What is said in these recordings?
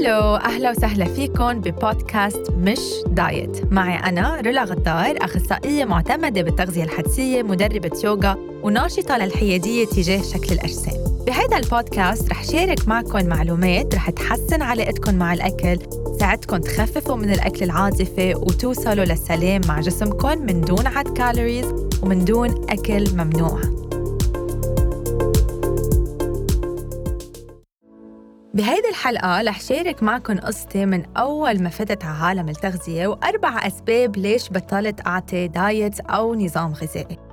hello أهلا وسهلا فيكم ببودكاست مش diet. معي أنا رولا غدار أخصائية معتمدة بالتغذية الحدسية مدربة يوغا وناشطة للحيادية تجاه شكل الأجسام. بهذا البودكاست رح شارك معكم معلومات رح تحسن علاقتكم مع الأكل تساعدكم تخففوا من الأكل العاطفي وتوصلوا للسلام مع جسمكم من دون عد calories ومن دون أكل ممنوع. بهيدي الحلقة رح شارك معكم قصتي من أول ما فتت على عالم التغذية وأربع أسباب ليش بطلت أعطي diet أو نظام غذائي.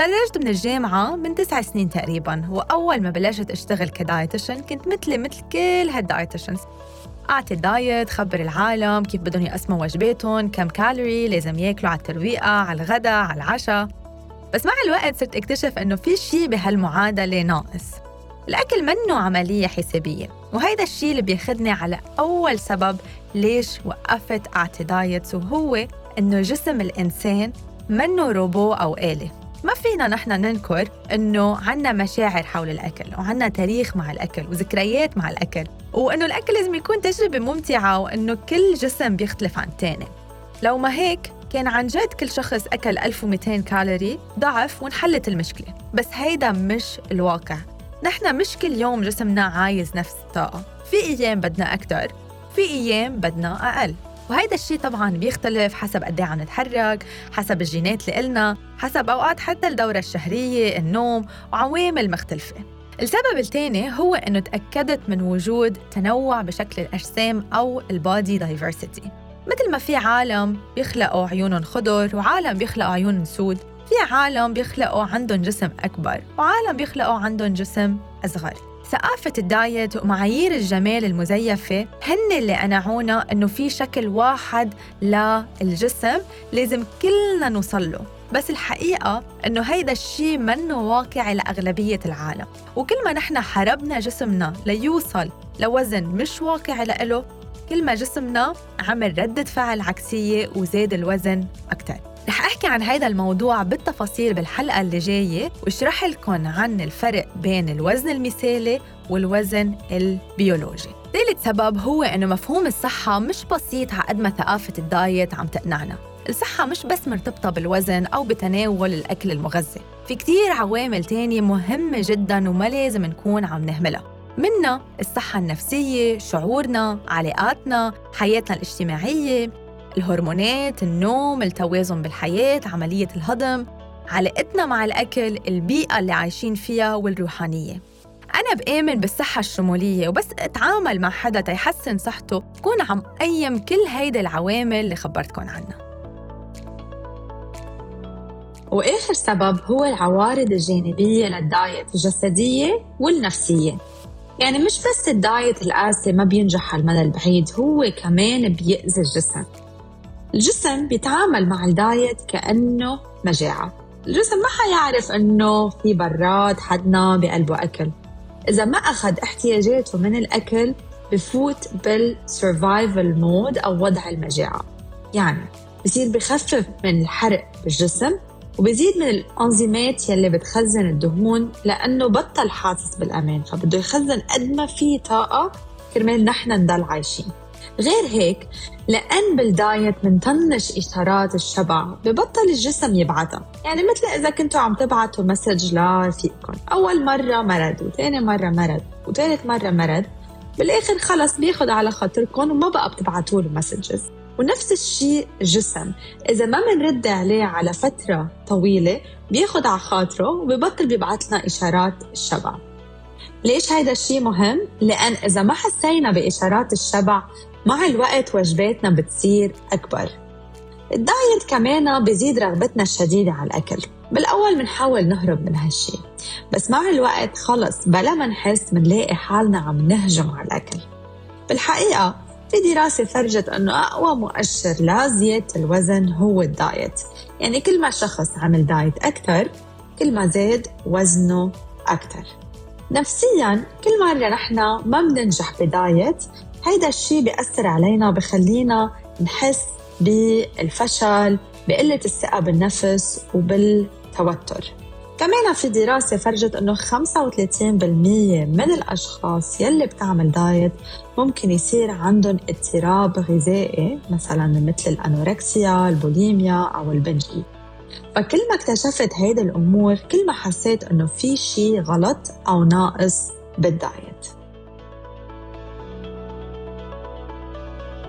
تخرجت من الجامعة من تسع سنين تقريبا وأول ما بلشت أشتغل ك dietitian كنت مثلي مثل كل هال dietitians أعطي diet خبر العالم كيف بدهم يقسموا وجباتهم كم كالوري لازم ياكلوا على الترويقة على الغداء على العشاء. بس مع الوقت صرت أكتشف إنه في شيء بهالمعادلة ناقص. الأكل منه عملية حسابية وهيدا الشيء اللي بياخدني على أول سبب ليش وقفت أعطي دايتس وهو إنه جسم الإنسان منه روبو أو آلة. فينا نحن ننكر إنه عنا مشاعر حول الأكل وعنا تاريخ مع الأكل وذكريات مع الأكل وإنه الأكل لازم يكون تجربة ممتعة وإنه كل جسم بيختلف عن الثاني لو ما هيك كان عن جد كل شخص أكل 1200 كالوري ضعف وانحلت المشكلة. بس هيدا مش الواقع. نحن مش كل يوم جسمنا عايز نفس الطاقة. في أيام بدنا أكتر في أيام بدنا أقل. وهيدا الشيء طبعا بيختلف حسب قد إيه عم نتحرك حسب الجينات اللي إلنا حسب أوقات حتى الدورة الشهرية النوم وعوامل مختلفة. السبب الثاني هو إنه تأكدت من وجود تنوع بشكل الأجسام أو البادي دايفرسيتي مثل ما في عالم بيخلقوا عيونهم خضر وعالم بيخلقوا عيونهم سود. في عالم بيخلقوا عندهم جسم أكبر وعالم بيخلقوا عندهم جسم أصغر. ثقافة الدايت ومعايير الجمال المزيفة هن اللي قنعونا إنه في شكل واحد للجسم لازم كلنا نوصل له بس الحقيقة إنه هيدا الشيء منه واقعي لأغلبية العالم. وكل ما نحن حربنا جسمنا ليوصل لوزن مش واقعي لإله كل ما جسمنا عمل ردة فعل عكسية وزاد الوزن أكتر. رح أحكي عن هذا الموضوع بالتفاصيل بالحلقة اللي جاية واشرح لكم عن الفرق بين الوزن المثالي والوزن البيولوجي. ثالث سبب هو إنه مفهوم الصحة مش بسيط على قد ما ثقافة ال diet عم تقنعنا. الصحة مش بس مرتبطة بالوزن أو بتناول الأكل المغذي. في كتير عوامل تانية مهمة جدا وما لازم نكون عم نهملها. منها الصحة النفسية، شعورنا، علاقاتنا، حياتنا الاجتماعية، الهرمونات، النوم، التوازن بالحياة، عملية الهضم، علاقتنا مع الأكل، البيئة اللي عايشين فيها والروحانية. أنا بآمن بالصحة الشمولية وبس أتعامل مع حدا تيحسن صحته بكون عم قيم كل هيدي العوامل اللي خبرتكم عنها. وآخر سبب هو العوارض الجانبية لل diet الجسدية والنفسية. يعني مش بس ال diet القاسي ما بينجح على المدى البعيد هو كمان بيأذي الجسم. الجسم بيتعامل مع ال diet كأنه مجاعة. الجسم ما حيعرف إنه في براد حدنا بقلبه أكل. إذا ما أخذ احتياجاته من الأكل بفوت بال survival mode أو وضع المجاعة. يعني بصير بخفف من الحرق بالجسم وبزيد من الانزيمات يلي بتخزن الدهون لأنه بطل حاسس بالأمان. فبده يخزن قد ما في طاقة كرمال نحن نضل عايشين. غير هيك لأن بال diet منطنش إشارات الشبع ببطل الجسم يبعتها يعني مثل إذا كنتوا عم تبعتوا message لرفيقكم أول مرة ما رد وثاني مرة ما رد وثالث مرة مرض. بالآخر خلص بياخد على خاطركم وما بقى بتبعتوا له مسجز. ونفس الشيء الجسم. إذا ما بنرد عليه على فترة طويلة بياخد على خاطره وببطل بيبعث لنا إشارات الشبع. ليش هيدا الشيء مهم؟ لأن إذا ما حسينا بإشارات الشبع مع الوقت وجباتنا بتصير أكبر. الدايت كمان بيزيد رغبتنا الشديدة على الأكل. بالأول بنحاول نهرب من هالشي بس مع الوقت خلص بلا ما نحس بنلاقي حالنا عم نهجم على الأكل. بالحقيقة في دراسة فرجت أنه أقوى مؤشر لزيادة الوزن هو الدايت. يعني كل ما شخص عمل دايت أكثر كل ما زاد وزنه أكثر. نفسيا كل مرة نحن ما بننجح بدايت هيدا الشيء بيأثر علينا بخلينا نحس بالفشل بقلة الثقة بالنفس وبالتوتر. كمان في دراسة فرجت إنه 35% من الأشخاص يلي بتعمل diet ممكن يصير عندهم اضطراب غذائي مثلا مثل ال anorexia، ال bulimia أو ال binge فكل ما اكتشفت هيدي الأمور كل ما حسيت إنه في شيء غلط أو ناقص بال diet.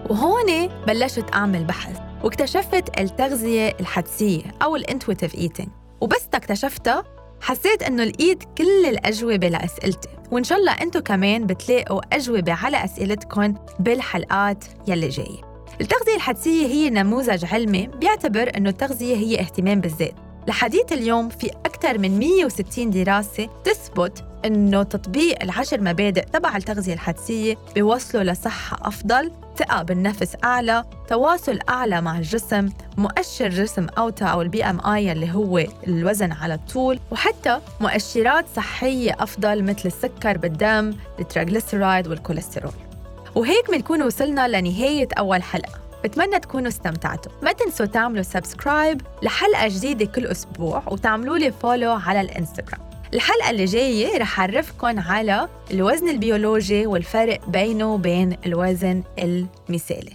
وهون بلشت أعمل بحث واكتشفت التغذية الحدسية أو ال intuitive eating وبس اكتشفتها حسيت إنه لقيت كل الأجوبة لأسئلتي. وإن شاء الله أنتم كمان بتلاقوا أجوبة على اسئلتكم بالحلقات يلي جاية. التغذية الحدسية هي نموذج علمي بيعتبر إنه التغذية هي اهتمام بالذات. لحديث اليوم في أكثر من 160 دراسة تثبت إنه تطبيق العشر مبادئ تبع التغذية الحدسية بيوصلوا لصحة أفضل ثقة بالنفس أعلى تواصل أعلى مع الجسم مؤشر جسم أوطى أو ال BMI اللي هو الوزن على الطول وحتى مؤشرات صحية أفضل مثل السكر بالدم ال triglyceride والكوليسترول. وهيك بنكون وصلنا لنهاية أول حلقة. بتمنى تكونوا استمتعتوا. ما تنسوا تعملوا subscribe لحلقة جديدة كل أسبوع وتعملوا لي follow على الإنستغرام. الحلقة اللي جاية رح أعرفكم على الوزن البيولوجي والفرق بينه وبين الوزن المثالي.